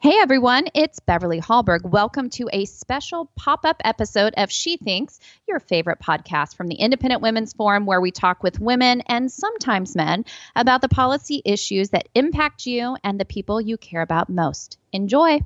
Hey everyone, it's Beverly Hallberg. Welcome to a special pop up episode of She Thinks, your favorite podcast from the Independent Women's Forum, where we talk with women and sometimes men about the policy issues that impact you and the people you care about most. Enjoy.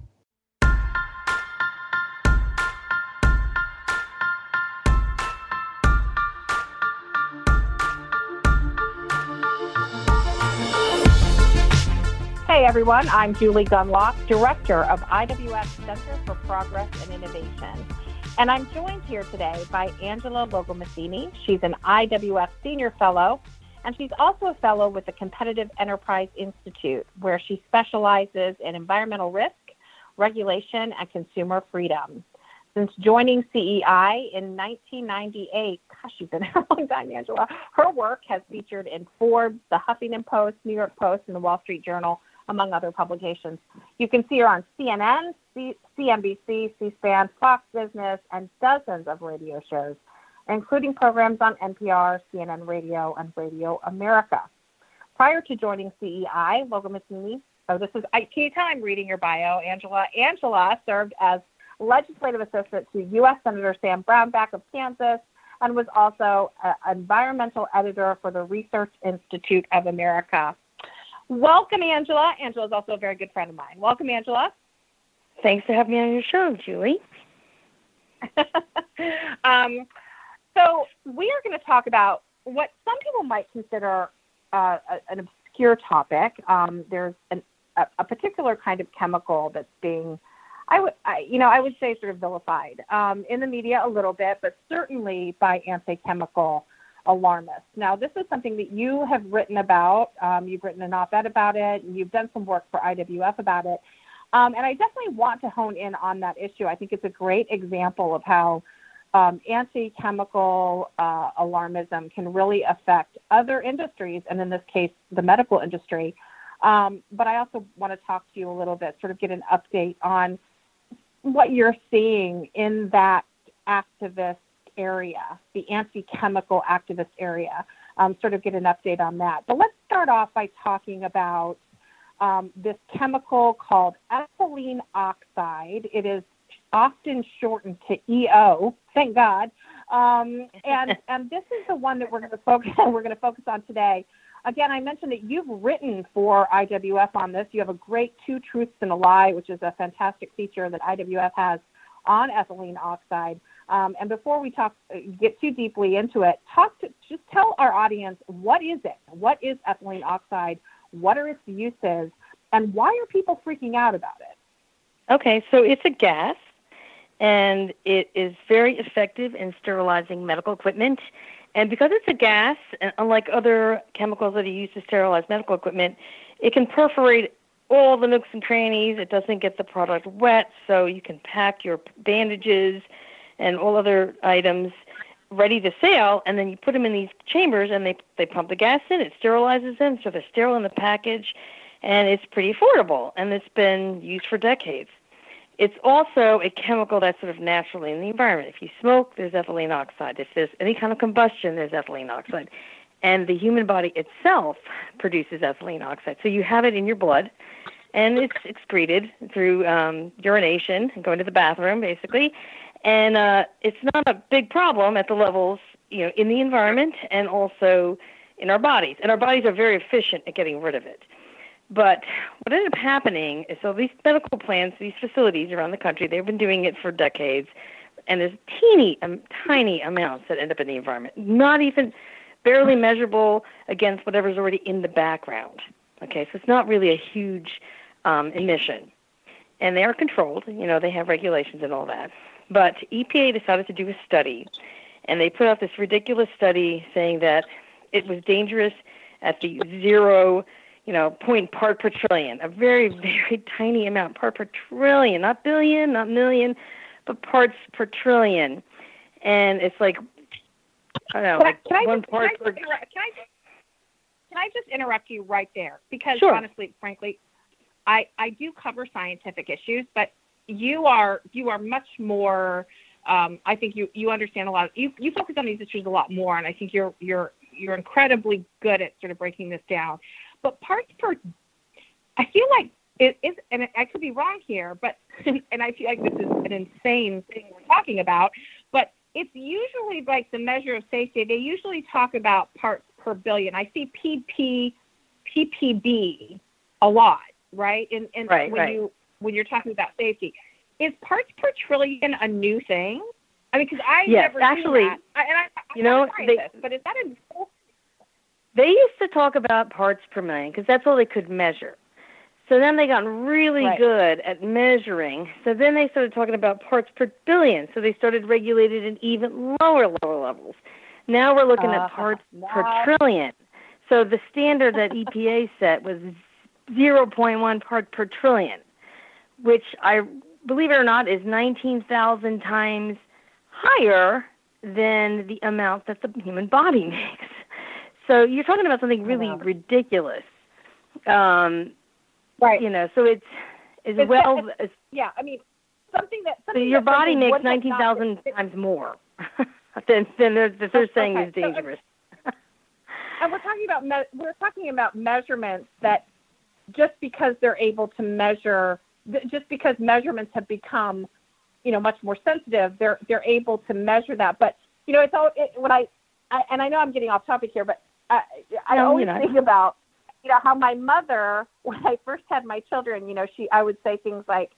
Hey everyone, I'm Julie Gunlock, Director of IWF Center for Progress and Innovation. And I'm joined here today by Angela Logomasini. She's an IWF Senior Fellow, and she's also a fellow with the Competitive Enterprise Institute, where she specializes in environmental risk, regulation, and consumer freedom. Since joining CEI in 1998, gosh, you've been there a long time, Angela. Her work has featured in Forbes, the Huffington Post, New York Post, and the Wall Street Journal, among other publications. You can see her on CNN, C- CNBC, C-SPAN, Fox Business, and dozens of radio shows, including programs on NPR, CNN Radio, and Radio America. Prior to joining CEI, Logomasini, oh, this is IT time reading your bio, Angela. Angela served as legislative assistant to U.S. Senator Sam Brownback of Kansas and was also an environmental editor for the Research Institute of America. Welcome, Angela. Angela is also a very good friend of mine. Welcome, Angela. Thanks for having me on your show, Julie. um, so, we are going to talk about what some people might consider uh, an obscure topic. Um, there's an, a, a, particular kind of chemical that's being, I would, you know, I would say sort of vilified um, in the media a little bit, but certainly by anti-chemical alarmist. Now, this is something that you have written about. Um, you've written an op ed about it, and you've done some work for IWF about it. Um, and I definitely want to hone in on that issue. I think it's a great example of how um, anti chemical uh, alarmism can really affect other industries, and in this case, the medical industry. Um, but I also want to talk to you a little bit, sort of get an update on what you're seeing in that activist area, the anti chemical activist area, um, sort of get an update on that. But let's start off by talking about um, this chemical called ethylene oxide. It is often shortened to EO, thank God. Um, and, and this is the one that we're going to focus we're going to focus on today. Again, I mentioned that you've written for IWF on this. You have a great Two Truths and a Lie, which is a fantastic feature that IWF has on ethylene oxide. Um, and before we talk, uh, get too deeply into it, talk to just tell our audience what is it? What is ethylene oxide? What are its uses? And why are people freaking out about it? Okay, so it's a gas, and it is very effective in sterilizing medical equipment. And because it's a gas, unlike other chemicals that are used to sterilize medical equipment, it can perforate all the nooks and crannies. It doesn't get the product wet, so you can pack your bandages and all other items ready to sail, and then you put them in these chambers, and they they pump the gas in. It sterilizes them, so they're sterile in the package, and it's pretty affordable, and it's been used for decades. It's also a chemical that's sort of naturally in the environment. If you smoke, there's ethylene oxide. If there's any kind of combustion, there's ethylene oxide. And the human body itself produces ethylene oxide. So you have it in your blood, and it's excreted through um, urination going to the bathroom, basically and uh, it's not a big problem at the levels you know in the environment and also in our bodies. And our bodies are very efficient at getting rid of it. But what ended up happening is so these medical plants, these facilities around the country, they've been doing it for decades, and there's teeny, um, tiny amounts that end up in the environment, not even barely measurable against whatever's already in the background. Okay, so it's not really a huge um, emission, and they are controlled. You know, they have regulations and all that. But EPA decided to do a study, and they put out this ridiculous study saying that it was dangerous at the zero, you know, point part per trillion, a very, very tiny amount, part per trillion, not billion, not million, but parts per trillion. And it's like, I know, can like I, can I just, can I, per. can I, just, can I just interrupt you right there? Because sure. honestly, frankly, I, I do cover scientific issues, but you are you are much more. Um, I think you you understand a lot. Of, you you focus on these issues a lot more, and I think you're you're you're incredibly good at sort of breaking this down. But parts per, I feel like it is, and I could be wrong here, but and I feel like this is an insane thing we're talking about, it's usually like the measure of safety. They usually talk about parts per billion. I see PP, ppb a lot, right? And and right, when right. you when you're talking about safety, is parts per trillion a new thing? I mean, because I yes, never actually, that. I, and I, you know, they, this, but is that a they used to talk about parts per million because that's all they could measure. So then they got really right. good at measuring. So then they started talking about parts per billion. So they started regulated at even lower, lower levels. Now we're looking uh, at parts no. per trillion. So the standard that EPA set was 0.1 part per trillion, which I believe it or not is 19,000 times higher than the amount that the human body makes. So you're talking about something really wow. ridiculous. Um, right. You know, so it's as It's well that- as Yeah, I mean, something that so your that body makes would have nineteen not thousand been- times more than than they're, that they're saying Okay, is so, uh, dangerous. and we're talking about me- we're talking about measurements that just because they're able to measure just because measurements have become you know much more sensitive they're they're able to measure that but you know it's all it, when I, I and I know I'm getting off topic here but I I No, always think about you know how my mother when I first had my children you know she I would say things like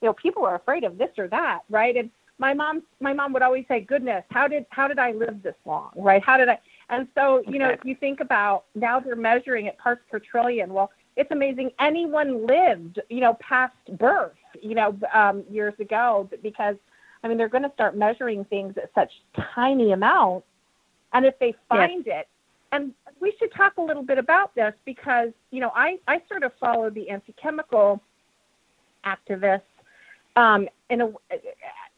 you know people are afraid of this or that right and my mom my mom would always say goodness how did how did I live this long right how did I and so, you know, if you think about now they're measuring it parts per trillion. Well, it's amazing anyone lived, you know, past birth, you know, um, years ago because, I mean, they're going to start measuring things at such tiny amounts. And if they find it, and we should talk a little bit about this because, you know, I, I sort of follow the anti-chemical activists um, in a,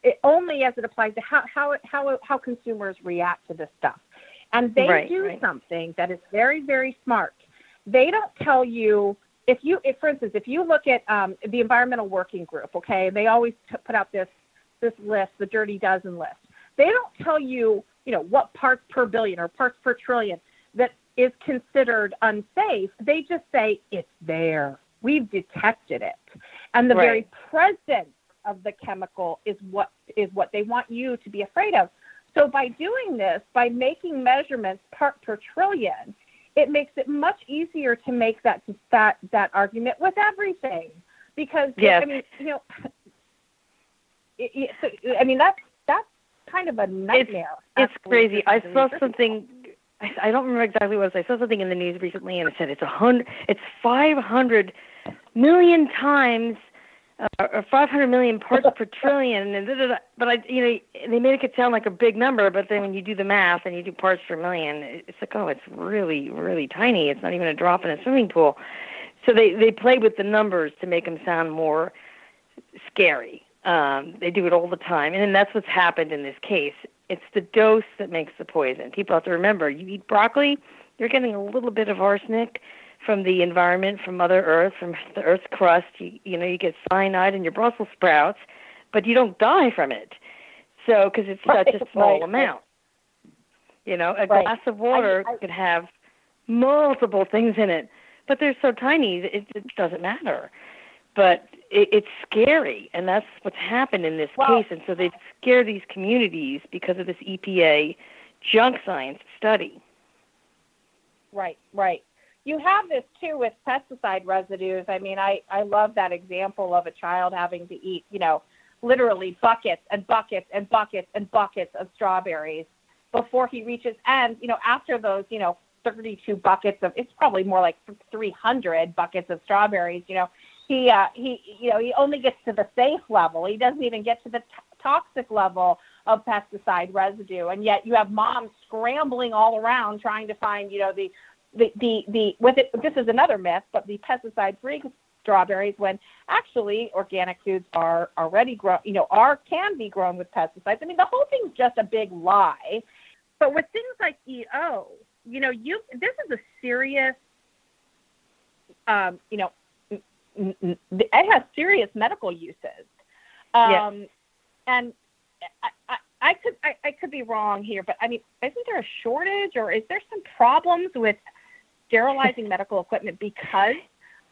it, only as it applies to how, how, how, how consumers react to this stuff. And they Right, do right. something that is very, very smart. They don't tell you if you, if, for instance, if you look at um, the Environmental Working Group, okay, they always t- put out this this list, the Dirty Dozen list. They don't tell you, you know, what parts per billion or parts per trillion that is considered unsafe. They just say it's there. We've detected it, and the very presence of the chemical is what is what they want you to be afraid of. So by doing this, by making measurements part per trillion, it makes it much easier to make that that that argument with everything. Because Yes. I mean, you know, it, it, so, I mean that's that's kind of a nightmare. It's actually, crazy. I saw something. I, I don't remember exactly what it was. I saw something in the news recently, and it said it's a hundred. It's five hundred million times, uh, or five hundred million parts per trillion. And da, da, da. but I, you know, they made it sound like a big number. But then when you do the math and you do parts per million, it's like, oh, it's really, really tiny. It's not even a drop in a swimming pool. So they they play with the numbers to make them sound more scary. Um, they do it all the time, and then that's what's happened in this case. It's the dose that makes the poison. People have to remember: you eat broccoli, you're getting a little bit of arsenic from the environment, from Mother Earth, from the Earth's crust. You, you know, you get cyanide in your Brussels sprouts, but you don't die from it. So, because it's such a small right. amount. You know, a Right. glass of water I- could have multiple things in it, but they're so tiny it, it doesn't matter. But it, it's scary, and that's what's happened in this Well- case. And so they scare these communities because of this EPA junk science study. Right, right. You have this too with pesticide residues. I mean, I, I love that example of a child having to eat, you know, literally buckets and buckets and buckets and buckets of strawberries before he reaches, and, you know, after those, you know, 32 buckets of, it's probably more like 300 buckets of strawberries, you know, he, uh, he, you know, he only gets to the safe level. He doesn't even get to the t- toxic level of pesticide residue. And yet you have moms scrambling all around trying to find, you know, the, the, the, the with it, this is another myth, but the pesticide free strawberries when actually organic foods are already grown, you know, are, can be grown with pesticides. I mean, the whole thing's just a big lie. But with things like EO, you know, you, this is a serious, um, you know, it has serious medical uses. Um, Yes. and I, I, I could I, I could be wrong here, but I mean, isn't there a shortage or is there some problems with sterilizing medical equipment because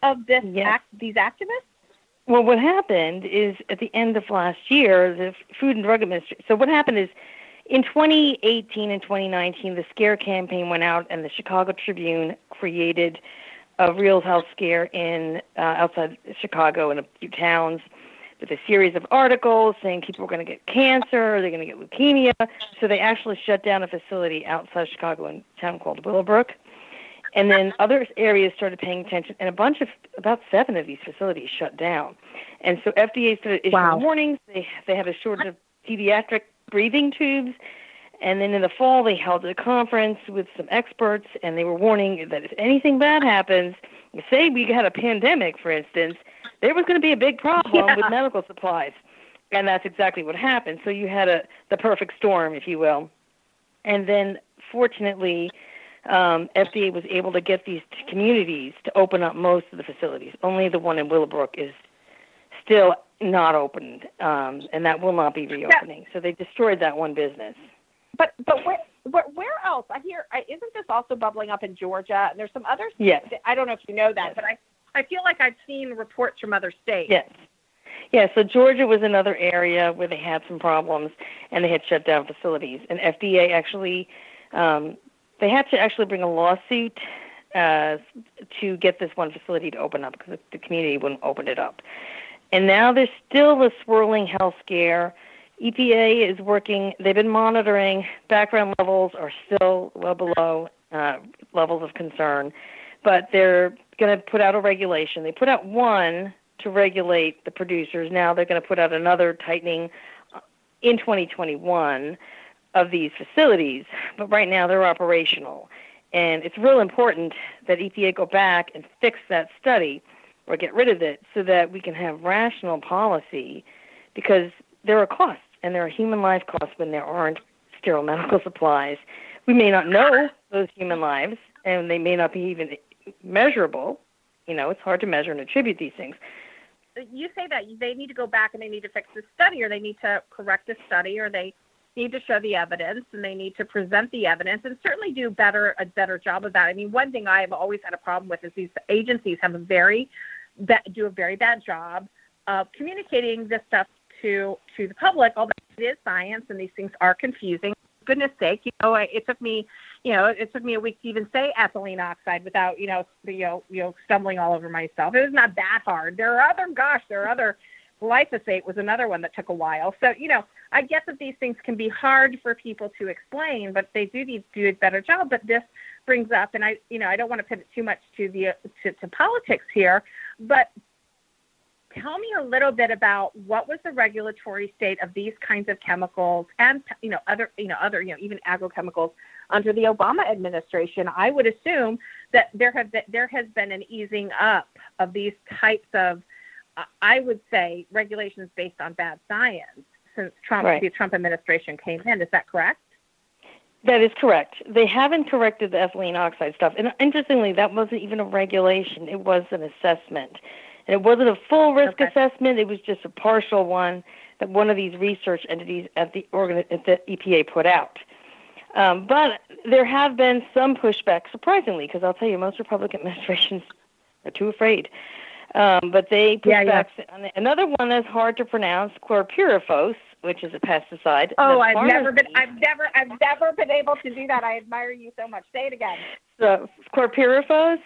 of this Yes. act, these activists? Well, what happened is at the end of last year, the Food and Drug Administration. So what happened is, in 2018 and 2019, the scare campaign went out, and the Chicago Tribune created a real health scare in uh, outside Chicago in a few towns, with a series of articles saying people were going to get cancer, or they're going to get leukemia. So they actually shut down a facility outside Chicago in a town called Willowbrook. And then other areas started paying attention, and a bunch of about seven of these facilities shut down. And so FDA started issuing Wow. warnings. They they had a shortage of pediatric breathing tubes, and then in the fall they held a conference with some experts, and they were warning that if anything bad happens, say we had a pandemic, for instance, there was going to be a big problem Yeah. with medical supplies, and that's exactly what happened. So you had a the perfect storm, if you will, and then fortunately um, FDA was able to get these t- communities to open up most of the facilities. Only the one in Willowbrook is still not opened, um, and that will not be reopening. So they destroyed that one business. But but where where, where else? I hear I, isn't this also bubbling up in Georgia? And there's some other. Yes. I don't know if you know that, but I I feel like I've seen reports from other states. Yes. Yeah, so Georgia was another area where they had some problems and they had shut down facilities. And FDA actually, um, they had to actually bring a lawsuit uh, to get this one facility to open up because the community wouldn't open it up. And now there's still a swirling health scare. EPA is working, they've been monitoring. Background levels are still well below uh, levels of concern, but they're going to put out a regulation. They put out one to regulate the producers. Now they're going to put out another tightening uh, in 2021 of these facilities, but right now they're operational. And it's real important that EPA go back and fix that study or get rid of it so that we can have rational policy because there are costs and there are human life costs when there aren't sterile medical supplies. We may not know those human lives and they may not be even measurable. You know, it's hard to measure and attribute these things. You say that they need to go back and they need to fix the study, or they need to correct the study, or they need to show the evidence and they need to present the evidence and certainly do better a better job of that. I mean, one thing I have always had a problem with is these agencies have a very do a very bad job of communicating this stuff to to the public. Although it is science and these things are confusing. Goodness sake, you know, it took me, you know, it took me a week to even say ethylene oxide without, you know, you know, you know, stumbling all over myself. It was not that hard. There are other, gosh, there are other. Glyphosate was another one that took a while. So, you know, I get that these things can be hard for people to explain, but they do need to do a better job. But this brings up, and I, you know, I don't want to pivot too much to the to, to politics here, but tell me a little bit about what was the regulatory state of these kinds of chemicals and you know other you know other you know even agrochemicals under the Obama administration. I would assume that there have been, there has been an easing up of these types of uh, I would say regulations based on bad science since Trump Right. the Trump administration came in. Is that correct? That is correct. They haven't corrected the ethylene oxide stuff. And interestingly, that wasn't even a regulation, it was an assessment. And it wasn't a full risk Okay. assessment, it was just a partial one that one of these research entities at the, organ- at the EPA put out. Um, but there have been some pushback, surprisingly, because I'll tell you, most Republican administrations are too afraid. Um, but they pushed Yeah, yeah. back on it. Another one that's hard to pronounce, chlorpyrifos, which is a pesticide. Oh, I've never been. I've never I've never been able to do that. I admire you so much. Say it again. So chlorpyrifos,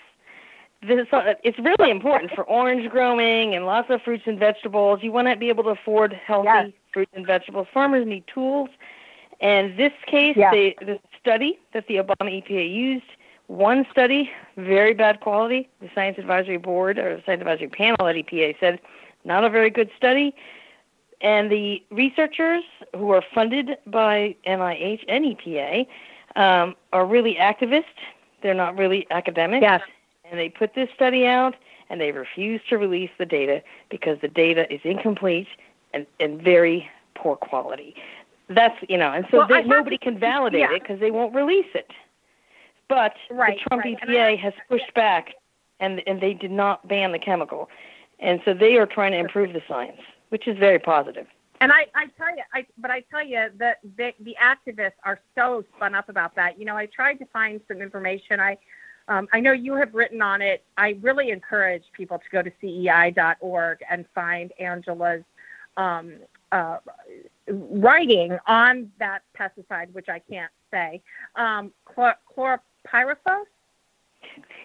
this, it's really important for orange growing and lots of fruits and vegetables. You want to be able to afford healthy Yes. fruits and vegetables. Farmers need tools. And this case, Yeah. they, the study that the Obama EPA used, one study, very bad quality. The Science Advisory Board or the Science Advisory Panel at EPA said, not a very good study. And the researchers who are funded by NIH and EPA um, are really activists. They're not really academics. Yes. And they put this study out and they refuse to release the data because the data is incomplete and, and very poor quality. That's, you know, and so Well, they, nobody to- can validate yeah. it because they won't release it. But Right, the Trump right. EPA I- has pushed back and, and they did not ban the chemical. And so they are trying to improve the science, which is very positive. And I, I tell you, I, but I tell you that the, the activists are so spun up about that. You know, I tried to find some information. I, um, I know you have written on it. I really encourage people to go to CEI.org and find Angela's um, uh, writing on that pesticide, which I can't say, um, chlor- chlorpyrifos.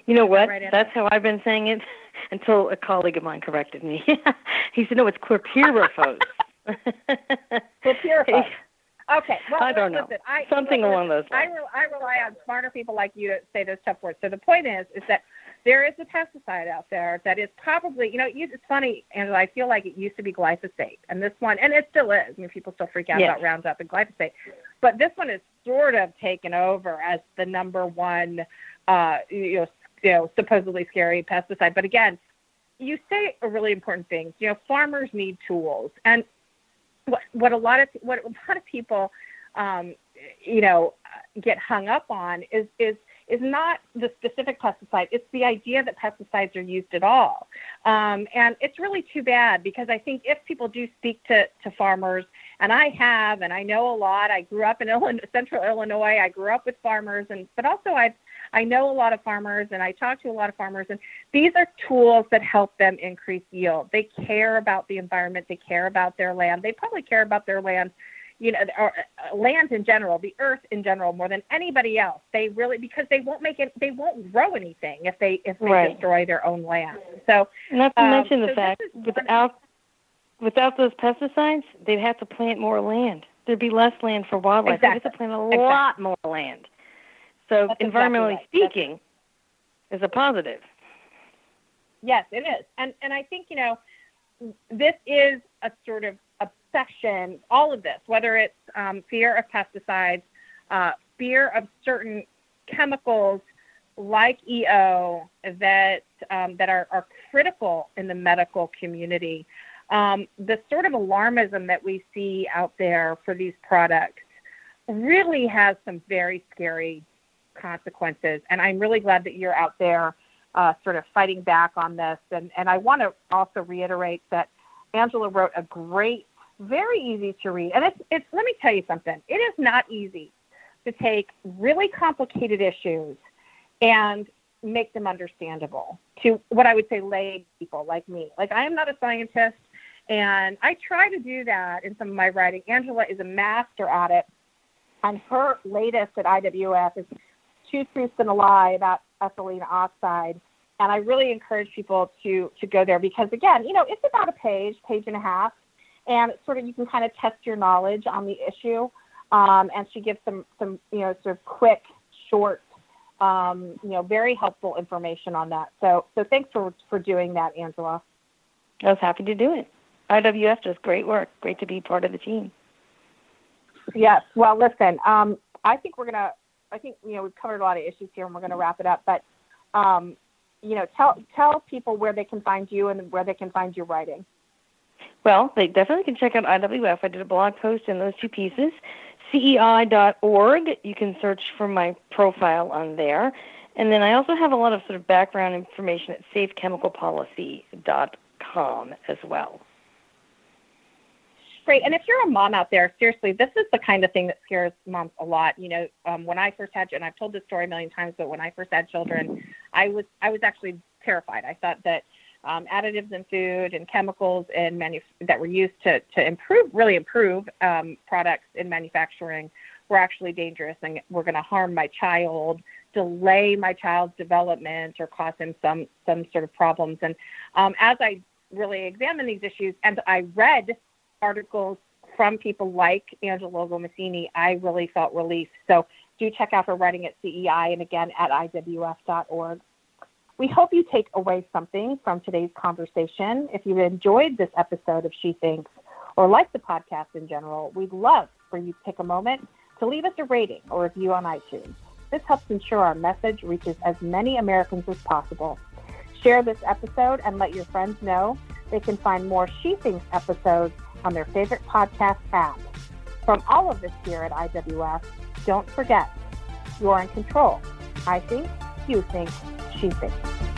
You know what? Right That's how I've been saying it until a colleague of mine corrected me. he said, "No, it's chlorpyrifos." chlorpyrifos. Okay. Well, I don't know. Listen, I, Something listen, along those lines. I, re- I rely on smarter people like you to say those tough words. So the point is, is that there is a pesticide out there that is probably, you know, it's funny, Angela. I feel like it used to be glyphosate, and this one, and it still is. I mean, people still freak out yes. about Roundup and glyphosate, but this one is sort of taken over as the number one, uh, you know, you know, supposedly scary pesticide. But again, you say a really important thing. You know, farmers need tools, and what what a lot of what a lot of people, um, you know, get hung up on is is is not the specific pesticide. It's the idea that pesticides are used at all. Um, and it's really too bad because I think if people do speak to, to farmers, and I have, and I know a lot, I grew up in Illinois, central Illinois, I grew up with farmers, and but also I I know a lot of farmers and I talk to a lot of farmers, and these are tools that help them increase yield. They care about the environment, they care about their land, they probably care about their land you know, or uh, land in general, the earth in general, more than anybody else. They really because they won't make it, they won't grow anything if they if they right. destroy their own land. So, not to um, mention the so fact without without those pesticides, they'd have to plant more land. There'd be less land for wildlife. Exactly. They'd have to plant a exactly. lot more land. So, That's environmentally exactly right. speaking, is a positive. Yes, it is, and and I think you know, this is a sort of obsession, all of this, whether it's um, fear of pesticides, uh, fear of certain chemicals like EO that um, that are, are critical in the medical community. Um, the sort of alarmism that we see out there for these products really has some very scary consequences. And I'm really glad that you're out there uh, sort of fighting back on this. And, and I want to also reiterate that Angela wrote a great very easy to read. And it's, it's, let me tell you something. It is not easy to take really complicated issues and make them understandable to what I would say lay people like me. Like I am not a scientist and I try to do that in some of my writing. Angela is a master at it. And her latest at IWF is Two Truths and a Lie about ethylene oxide. And I really encourage people to to go there because again, you know, it's about a page, page and a half and sort of you can kind of test your knowledge on the issue. Um, and she gives some some you know sort of quick, short, um, you know, very helpful information on that. So so thanks for for doing that, Angela. I was happy to do it. IWF does great work. Great to be part of the team. Yes. Well, listen. Um, I think we're gonna. I think you know we've covered a lot of issues here, and we're gonna wrap it up. But um, you know, tell tell people where they can find you and where they can find your writing. Well, they definitely can check out IWF. I did a blog post in those two pieces. CEI.org, you can search for my profile on there. And then I also have a lot of sort of background information at safechemicalpolicy.com as well. Great. And if you're a mom out there, seriously, this is the kind of thing that scares moms a lot. You know, um, when I first had, and I've told this story a million times, but when I first had children, I was I was actually terrified. I thought that um, additives in food and chemicals in manu- that were used to, to improve, really improve um, products in manufacturing were actually dangerous and were going to harm my child, delay my child's development, or cause him some some sort of problems. And um, as I really examined these issues and I read articles from people like Angela Gomesini, I really felt relief. So do check out her writing at CEI and again at IWF.org. We hope you take away something from today's conversation. If you enjoyed this episode of She Thinks or like the podcast in general, we'd love for you to take a moment to leave us a rating or review on iTunes. This helps ensure our message reaches as many Americans as possible. Share this episode and let your friends know they can find more She Thinks episodes on their favorite podcast app. From all of us here at IWF, don't forget, you're in control. I think, you think, she thinks.